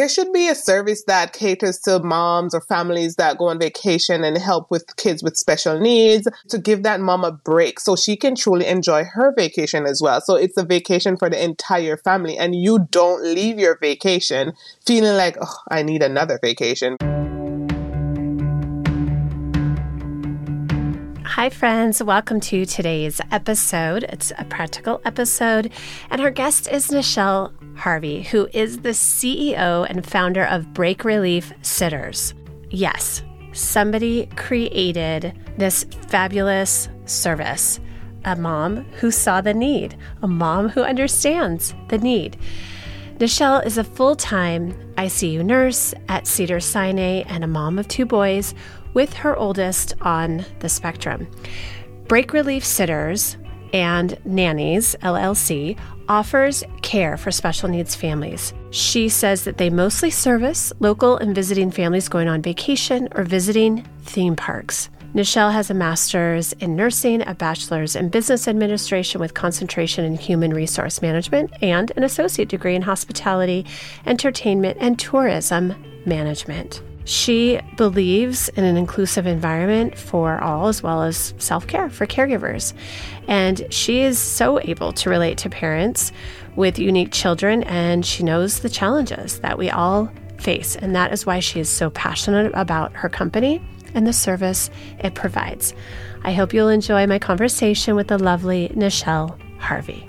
there should be a service that caters to moms or families that go on vacation and help with kids with special needs to give that mom a break so she can truly enjoy her vacation as well. So it's a vacation for the entire family and you don't leave your vacation feeling like, oh, I need another vacation. Hi, friends. Welcome to today's episode. It's a practical episode, and our guest is Nichelle Harvey, who is the CEO and founder of Break Relief Sitters. Yes, somebody created this fabulous service. A mom who saw the need, a mom who understands the need. Nichelle is a full time ICU nurse at Cedar Sinai and a mom of two boys with her oldest on the spectrum. Break Relief Sitters and Nannies LLC offers care for special needs families. She says that they mostly service local and visiting families going on vacation or visiting theme parks. Nichelle has a master's in nursing, a bachelor's in business administration with concentration in human resource management, and an associate degree in hospitality, entertainment, and tourism management. She believes in an inclusive environment for all, as well as self care for caregivers. And she is so able to relate to parents with unique children, and she knows the challenges that we all face. And that is why she is so passionate about her company and the service it provides. I hope you'll enjoy my conversation with the lovely Nichelle Harvey.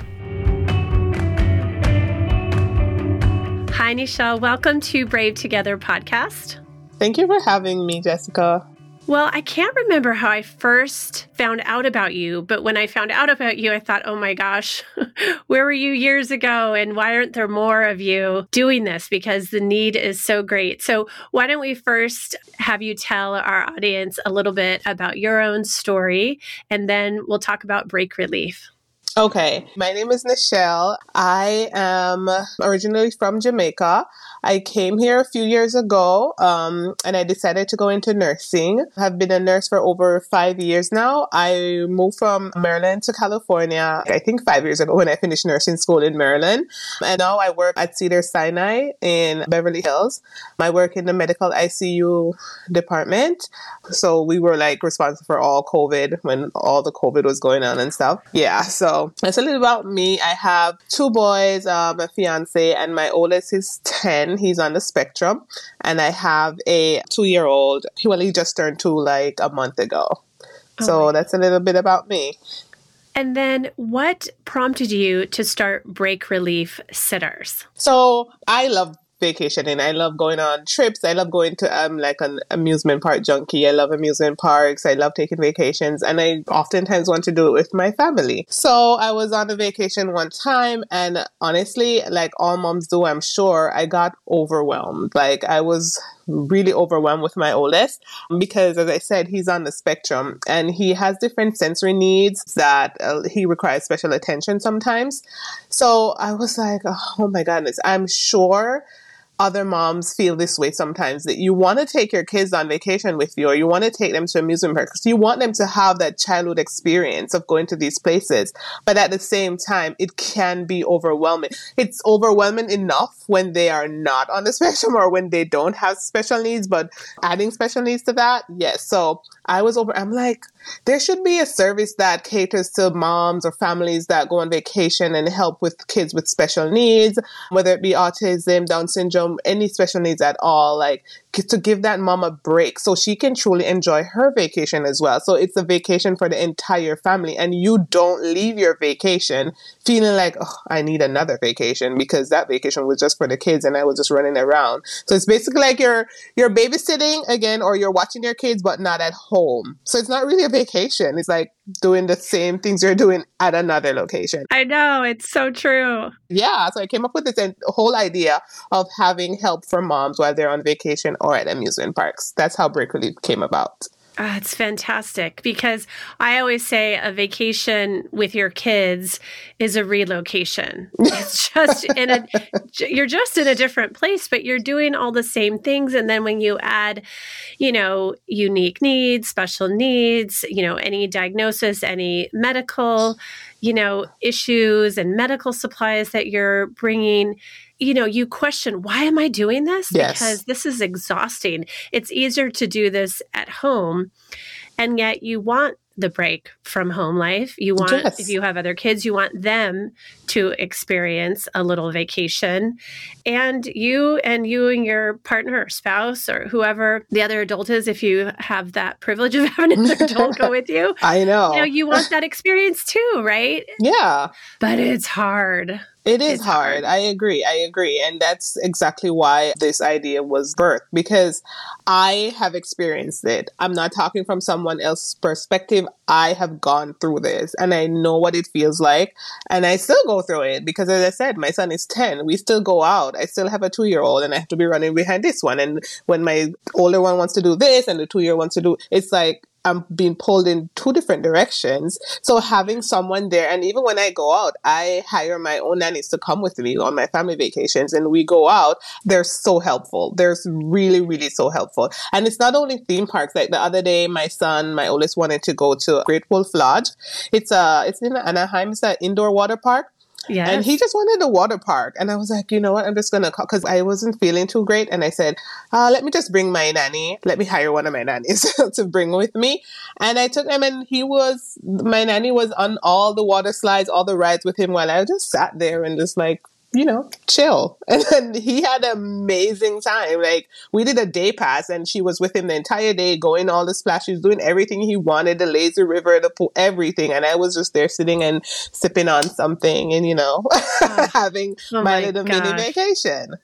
Hi, Nichelle. Welcome to Brave Together podcast. Thank you for having me, Jessica. Well, I can't remember how I first found out about you, but when I found out about you, I thought, oh my gosh, where were you years ago? And why aren't there more of you doing this? Because the need is so great. So, why don't we first have you tell our audience a little bit about your own story, and then we'll talk about break relief. Okay, my name is Nichelle. I am originally from Jamaica. I came here a few years ago um, and I decided to go into nursing. I've been a nurse for over five years now. I moved from Maryland to California, I think five years ago when I finished nursing school in Maryland. And now I work at Cedar Sinai in Beverly Hills. I work in the medical ICU department. So we were like responsible for all COVID when all the COVID was going on and stuff. Yeah, so that's a little about me. I have two boys, um, a fiance, and my oldest is 10. He's on the spectrum. And I have a two year old. Well, he just turned two like a month ago. Oh so that's a little bit about me. And then what prompted you to start Break Relief Sitters? So I love vacationing. I love going on trips. I love going to um like an amusement park junkie. I love amusement parks. I love taking vacations and I oftentimes want to do it with my family. So I was on a vacation one time and honestly, like all moms do, I'm sure, I got overwhelmed. Like I was really overwhelmed with my oldest because as I said, he's on the spectrum and he has different sensory needs that uh, he requires special attention sometimes. So I was like, oh my goodness, I'm sure other moms feel this way sometimes that you want to take your kids on vacation with you or you want to take them to amusement parks. You want them to have that childhood experience of going to these places. But at the same time, it can be overwhelming. It's overwhelming enough when they are not on the spectrum or when they don't have special needs, but adding special needs to that, yes. So I was over, I'm like, there should be a service that caters to moms or families that go on vacation and help with kids with special needs, whether it be autism, Down syndrome, Um, any special needs at all, like to give that mom a break so she can truly enjoy her vacation as well. So it's a vacation for the entire family and you don't leave your vacation feeling like, oh, I need another vacation because that vacation was just for the kids and I was just running around. So it's basically like you're you're babysitting again or you're watching your kids but not at home. So it's not really a vacation. It's like doing the same things you're doing at another location. I know, it's so true. Yeah, so I came up with this whole idea of having help for moms while they're on vacation or at amusement parks. That's how Break Relief came about. Oh, it's fantastic because I always say a vacation with your kids is a relocation. It's just in a you're just in a different place, but you're doing all the same things and then when you add, you know, unique needs, special needs, you know, any diagnosis, any medical, you know, issues and medical supplies that you're bringing, you know, you question, why am I doing this? Yes. Because this is exhausting. It's easier to do this at home. And yet you want the break from home life. You want, Yes. if you have other kids, you want them to experience a little vacation. And you and you and your partner or spouse or whoever the other adult is, if you have that privilege of having another adult go with you, I know. you know, you want that experience too, right? yeah. But it's hard. It is hard. hard. I agree. I agree. And that's exactly why this idea was birthed because I have experienced it. I'm not talking from someone else's perspective. I have gone through this and I know what it feels like. And I still go through it because, as I said, my son is 10. We still go out. I still have a two year old and I have to be running behind this one. And when my older one wants to do this and the two year wants to do, it's like, I'm being pulled in two different directions. So having someone there, and even when I go out, I hire my own nannies to come with me on my family vacations, and we go out. They're so helpful. They're really, really so helpful. And it's not only theme parks. Like the other day, my son, my oldest, wanted to go to Great Wolf Lodge. It's a, it's in Anaheim. It's an indoor water park. Yes. And he just wanted a water park. And I was like, you know what? I'm just going to call because I wasn't feeling too great. And I said, uh, let me just bring my nanny. Let me hire one of my nannies to bring with me. And I took him and he was, my nanny was on all the water slides, all the rides with him while I just sat there and just like, you know, chill. And then he had an amazing time. Like we did a day pass and she was with him the entire day, going all the splashes, doing everything he wanted, the lazy river, the pool, everything. And I was just there sitting and sipping on something and, you know, having Oh my, my little mini vacation.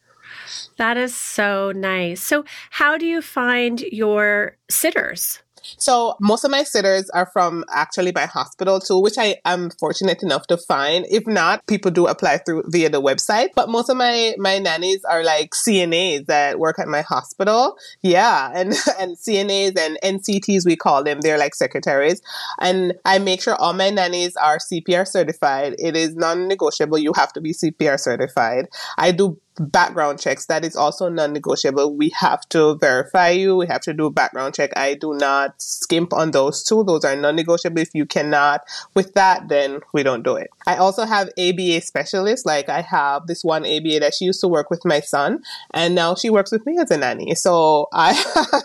That is so nice. So, how do you find your sitters? So most of my sitters are from actually my hospital too, which I am fortunate enough to find. If not, people do apply through via the website. But most of my my nannies are like CNAs that work at my hospital. Yeah, and and CNAs and NCTs we call them. They're like secretaries. And I make sure all my nannies are CPR certified. It is non-negotiable. You have to be CPR certified. I do background checks. That is also non-negotiable. We have to verify you. We have to do a background check. I do not skimp on those two. Those are non-negotiable. If you cannot with that then we don't do it. I also have ABA specialists like i have this one ABA that she used to work with my son and now she works with me as a nanny. So i have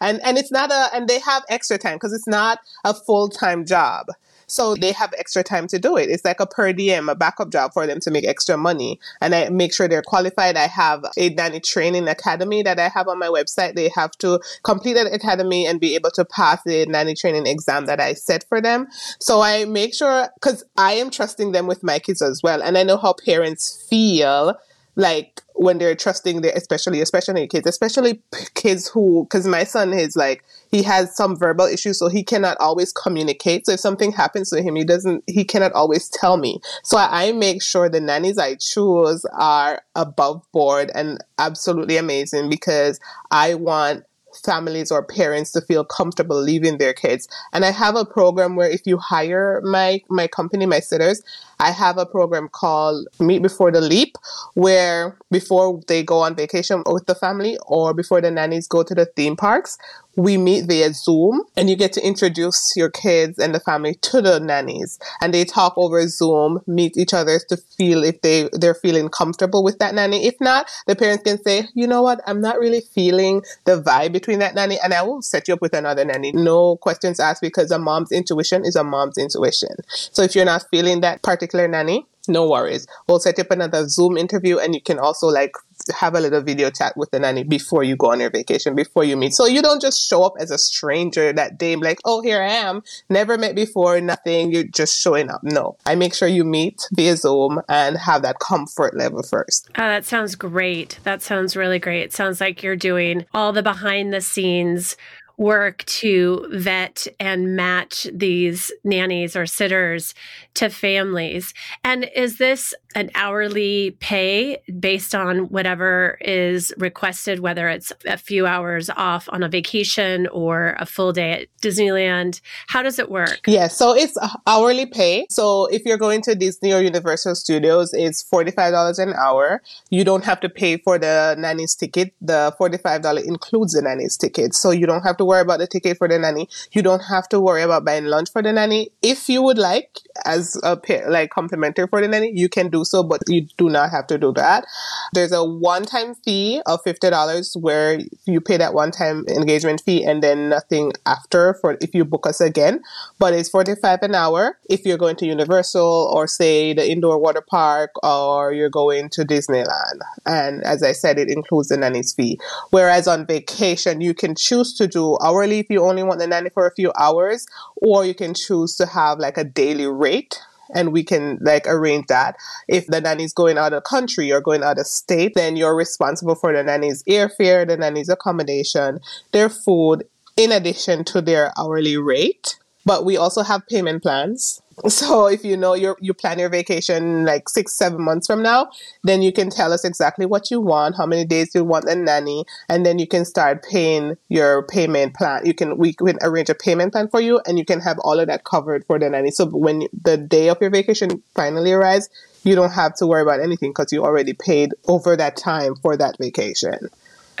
and and it's not a and they have extra time because it's not a full-time job so they have extra time to do it. It's like a per diem, a backup job for them to make extra money. And I make sure they're qualified. I have a nanny training academy that I have on my website. They have to complete that academy and be able to pass the nanny training exam that I set for them. So I make sure, because I am trusting them with my kids as well. And I know how parents feel like when they're trusting their especially especially kids especially kids who because my son is like he has some verbal issues so he cannot always communicate. So if something happens to him he doesn't he cannot always tell me. So i, I make sure the nannies i choose are above board and absolutely amazing because i want families or parents to feel comfortable leaving their kids. And I have a program where if you hire my my company, my sitters, I have a program called Meet Before the Leap, where before they go on vacation with the family or before the nannies go to the theme parks, we meet via Zoom and you get to introduce your kids and the family to the nannies and they talk over Zoom, meet each other to feel if they, they're feeling comfortable with that nanny. If not, the parents can say, you know what, I'm not really feeling the vibe between that nanny and I will set you up with another nanny. No questions asked because a mom's intuition is a mom's intuition. So if you're not feeling that particular nanny, no worries. We'll set up another Zoom interview and you can also like have a little video chat with the nanny before you go on your vacation, before you meet. So you don't just show up as a stranger that day, like, oh, here I am, never met before, nothing, you're just showing up. No, I make sure you meet via Zoom and have that comfort level first. Oh, that sounds great. That sounds really great. It sounds like you're doing all the behind the scenes work to vet and match these nannies or sitters to families. And is this an hourly pay based on whatever is requested, whether it's a few hours off on a vacation or a full day at Disneyland? How does it work? Yeah, so it's hourly pay. So if you're going to Disney or Universal Studios, it's $45 an hour. You don't have to pay for the nanny's ticket. The $45 includes the nanny's ticket. So you don't have to worry about the ticket for the nanny. You don't have to worry about buying lunch for the nanny. If you would like, as a pair, like complimentary for the nanny, you can do so, but you do not have to do that. There's a one-time fee of fifty dollars where you pay that one-time engagement fee and then nothing after for if you book us again. But it's forty-five an hour if you're going to Universal or say the indoor water park or you're going to Disneyland. And as I said, it includes the nanny's fee. Whereas on vacation, you can choose to do hourly if you only want the nanny for a few hours, or you can choose to have like a daily rate and we can like arrange that. If the nanny's going out of country or going out of state, then you're responsible for the nanny's airfare, the nanny's accommodation, their food, in addition to their hourly rate. But we also have payment plans. So if you know you you plan your vacation like six, seven months from now, then you can tell us exactly what you want, how many days you want the nanny, and then you can start paying your payment plan. You can we can arrange a payment plan for you, and you can have all of that covered for the nanny. So when the day of your vacation finally arrives, you don't have to worry about anything because you already paid over that time for that vacation.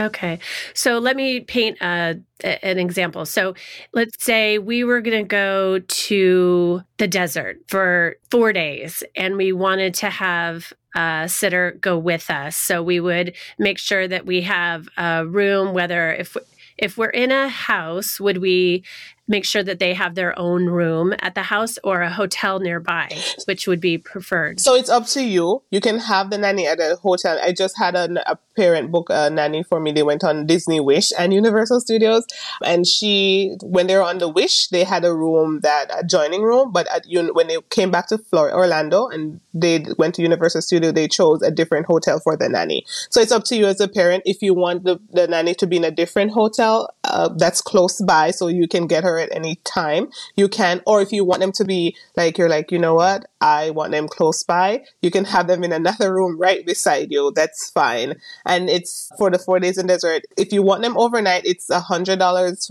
Okay. So let me paint uh, a, an example. So let's say we were going to go to the desert for four days and we wanted to have a sitter go with us. So we would make sure that we have a room, whether if if we're in a house, would we make sure that they have their own room at the house or a hotel nearby, which would be preferred? So it's up to you. You can have the nanny at a hotel. I just had a, a parent book a nanny for me. They went on Disney Wish and Universal Studios, and she, when they were on the Wish, they had a room that adjoining room, but at, when they came back to Florida, Orlando, and they went to Universal Studio, they chose a different hotel for the nanny. So it's up to you as a parent if you want the, the nanny to be in a different hotel uh, that's close by, so you can get her her at any time, you can. Or if you want them to be like, you're like, you know what? I want them close by. You can have them in another room right beside you. That's fine. And it's for the four days in desert. If you want them overnight, it's a hundred dollars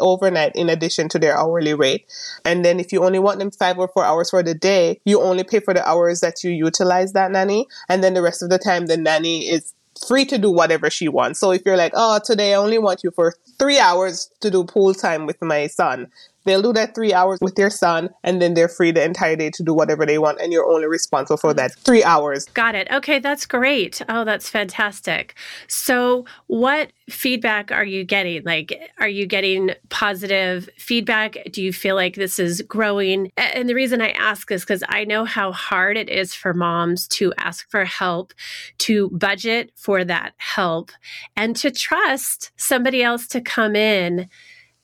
overnight in addition to their hourly rate. And then if you only want them five or four hours for the day, you only pay for the hours that you utilize that nanny. And then the rest of the time, the nanny is free to do whatever she wants. So if you're like, oh, today I only want you for three hours to do pool time with my son, They'll do that three hours with their son, and then they're free the entire day to do whatever they want, and you're only responsible for that three hours. Got it. Okay, that's great. Oh, that's fantastic. So, what feedback are you getting? Like, are you getting positive feedback? Do you feel like this is growing? And the reason I ask is because I know how hard it is for moms to ask for help, to budget for that help, and to trust somebody else to come in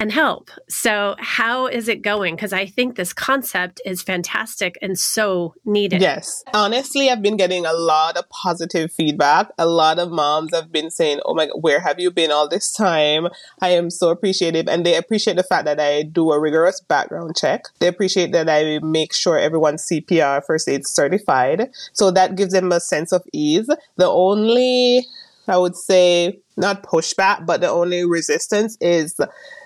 and help. So, how is it going? Because I think this concept is fantastic and so needed. Yes. Honestly, I've been getting a lot of positive feedback. A lot of moms have been saying, Oh my God, where have you been all this time? I am so appreciative. And they appreciate the fact that I do a rigorous background check. They appreciate that I make sure everyone's CPR first aid certified. So that gives them a sense of ease. The only I would say not pushback, but the only resistance is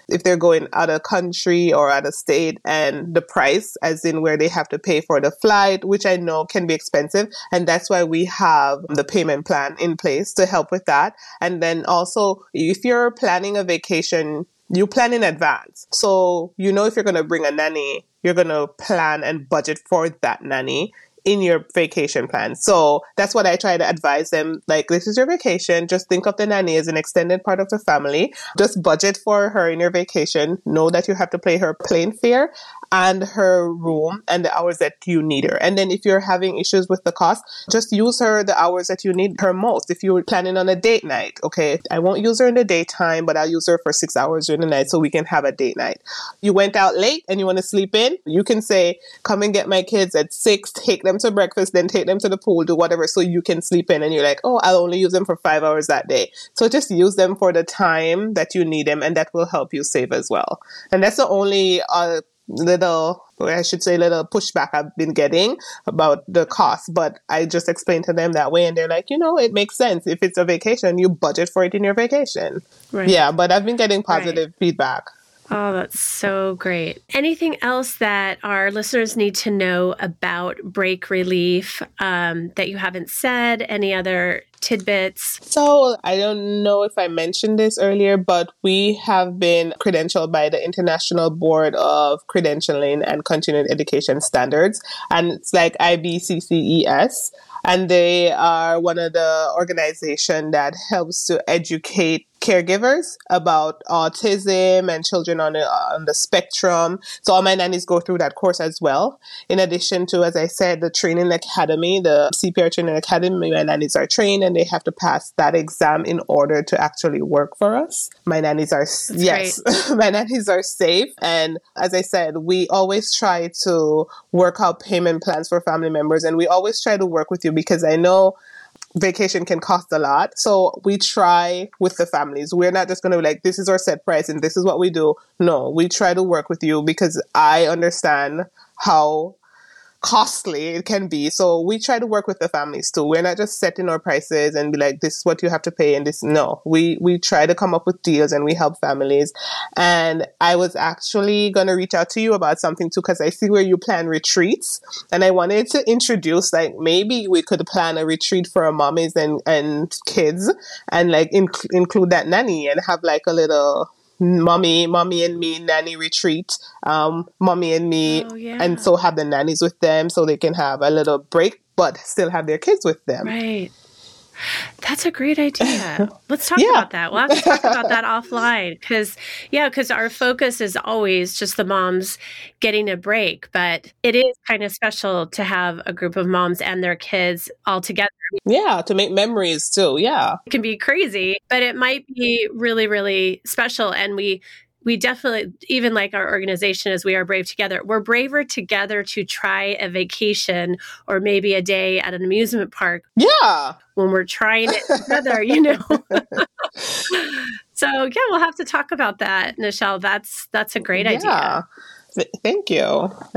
if they're going out of country or out of state and the price, as in where they have to pay for the flight, which I know can be expensive. And that's why we have the payment plan in place to help with that. And then also, if you're planning a vacation, you plan in advance. So you know if you're going to bring a nanny, you're going to plan and budget for that nanny in your vacation plan. So that's what I try to advise them. Like, this is your vacation. Just think of the nanny as an extended part of the family. Just budget for her in your vacation. Know that you have to pay her plane fare and her room and the hours that you need her. And then if you're having issues with the cost, just use her the hours that you need her most. If you're planning on a date night, okay, I won't use her in the daytime, but I'll use her for six hours during the night so we can have a date night. You went out late and you want to sleep in, you can say, come and get my kids at six, take them to breakfast, then take them to the pool, do whatever so you can sleep in. And you're like, oh, I'll only use them for five hours that day. So just use them for the time that you need them and that will help you save as well. And that's the only uh, little I should say little pushback I've been getting about the cost, but I just explained to them that way and they're like, you know, it makes sense. If it's a vacation, you budget for it in your vacation. Right. Yeah, but I've been getting positive right. feedback. Oh, that's so great. Anything else that our listeners need to know about break relief um, that you haven't said? Any other tidbits? So, I don't know if I mentioned this earlier, but we have been credentialed by the International Board of Credentialing and Continuing Education Standards, and it's like IBCCES and they are one of the organization that helps to educate caregivers about autism and children on the, on the spectrum. So all my nannies go through that course as well. In addition to, as I said, the training academy, the CPR training academy, my nannies are trained and they have to pass that exam in order to actually work for us. My nannies are, That's yes, my nannies are safe. And as I said, we always try to work out payment plans for family members and we always try to work with you because I know vacation can cost a lot. So we try with the families. We're not just going to be like, this is our set price and this is what we do. No, we try to work with you because I understand how costly it can be. So we try to work with the families too. We're not just setting our prices and be like, this is what you have to pay and this. No, we, we try to come up with deals and we help families. And I was actually going to reach out to you about something too, because I see where you plan retreats and I wanted to introduce like maybe we could plan a retreat for our mommies and, and kids and like inc- include that nanny and have like a little mommy, mommy and me nanny retreat, um, mommy and me, oh, yeah. and so have the nannies with them so they can have a little break, but still have their kids with them. Right. That's a great idea. Let's talk yeah. about that. We'll have to talk about that offline because, yeah, because our focus is always just the moms getting a break, but it is kind of special to have a group of moms and their kids all together. Yeah, to make memories too. Yeah. It can be crazy, but it might be really, really special. And we we definitely even like our organization as we are brave together we're braver together to try a vacation or maybe a day at an amusement park yeah when we're trying it together you know so yeah we'll have to talk about that nichelle that's that's a great yeah. idea Thank you.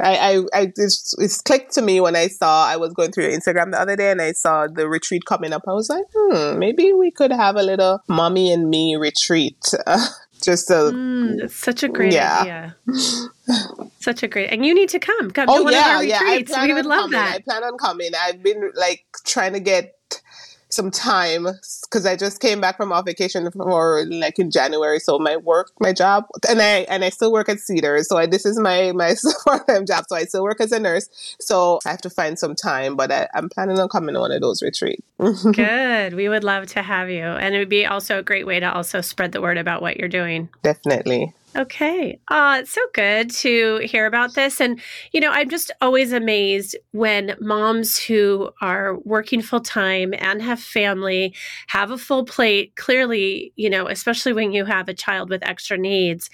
I, I, I it's, it's, clicked to me when I saw I was going through your Instagram the other day and I saw the retreat coming up. I was like, hmm, maybe we could have a little mommy and me retreat. just a mm, such a great yeah. idea. such a great, and you need to come. Come oh, to one yeah, of our retreats. Yeah, we would love coming. that. I plan on coming. I've been like trying to get some time because I just came back from off vacation for like in January. So my work, my job, and I and I still work at Cedars. So I, this is my my part time job. So I still work as a nurse. So I have to find some time, but I, am planning on coming to one of those retreats. Good. We would love to have you, and it would be also a great way to also spread the word about what you're doing. Definitely. Okay. Uh, it's so good to hear about this. And, you know, I'm just always amazed when moms who are working full time and have family have a full plate, clearly, you know, especially when you have a child with extra needs,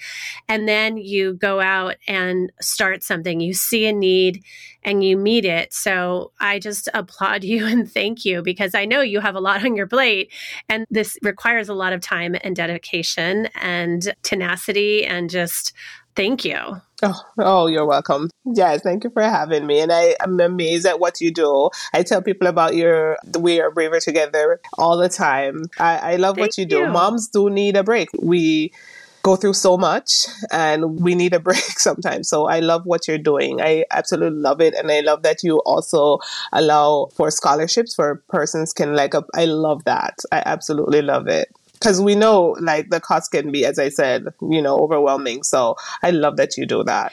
and then you go out and start something, you see a need and you meet it. So I just applaud you and thank you because I know you have a lot on your plate and this requires a lot of time and dedication and tenacity and just thank you. Oh, oh, you're welcome. Yes, thank you for having me. And I am amazed at what you do. I tell people about your We Are Braver Together all the time. I, I love thank what you, you do. Moms do need a break. We go through so much and we need a break sometimes. So I love what you're doing. I absolutely love it. And I love that you also allow for scholarships for persons can like, I love that. I absolutely love it. Cause we know like the cost can be, as I said, you know, overwhelming. So I love that you do that.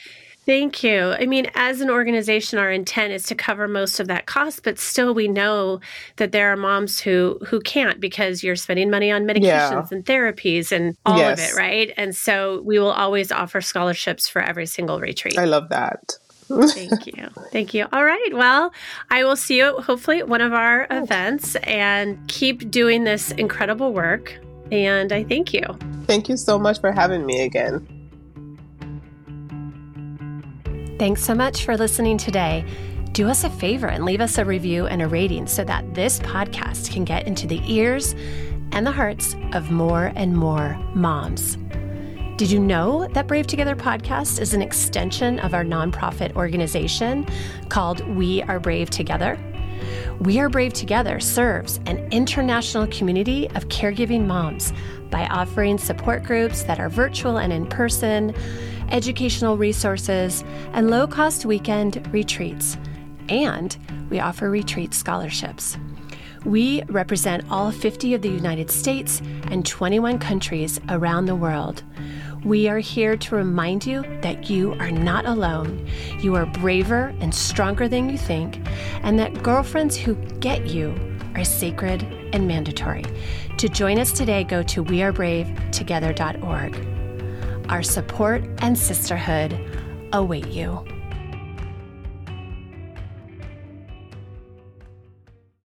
Thank you. I mean, as an organization, our intent is to cover most of that cost, but still, we know that there are moms who who can't because you're spending money on medications yeah. and therapies and all yes. of it, right? And so, we will always offer scholarships for every single retreat. I love that. Thank you. Thank you. All right. Well, I will see you hopefully at one of our events and keep doing this incredible work. And I thank you. Thank you so much for having me again. Thanks so much for listening today. Do us a favor and leave us a review and a rating so that this podcast can get into the ears and the hearts of more and more moms. Did you know that Brave Together podcast is an extension of our nonprofit organization called We Are Brave Together? We Are Brave Together serves an international community of caregiving moms by offering support groups that are virtual and in person, educational resources, and low cost weekend retreats. And we offer retreat scholarships. We represent all 50 of the United States and 21 countries around the world. We are here to remind you that you are not alone. You are braver and stronger than you think, and that girlfriends who get you are sacred and mandatory. To join us today, go to wearebravetogether.org. Our support and sisterhood await you.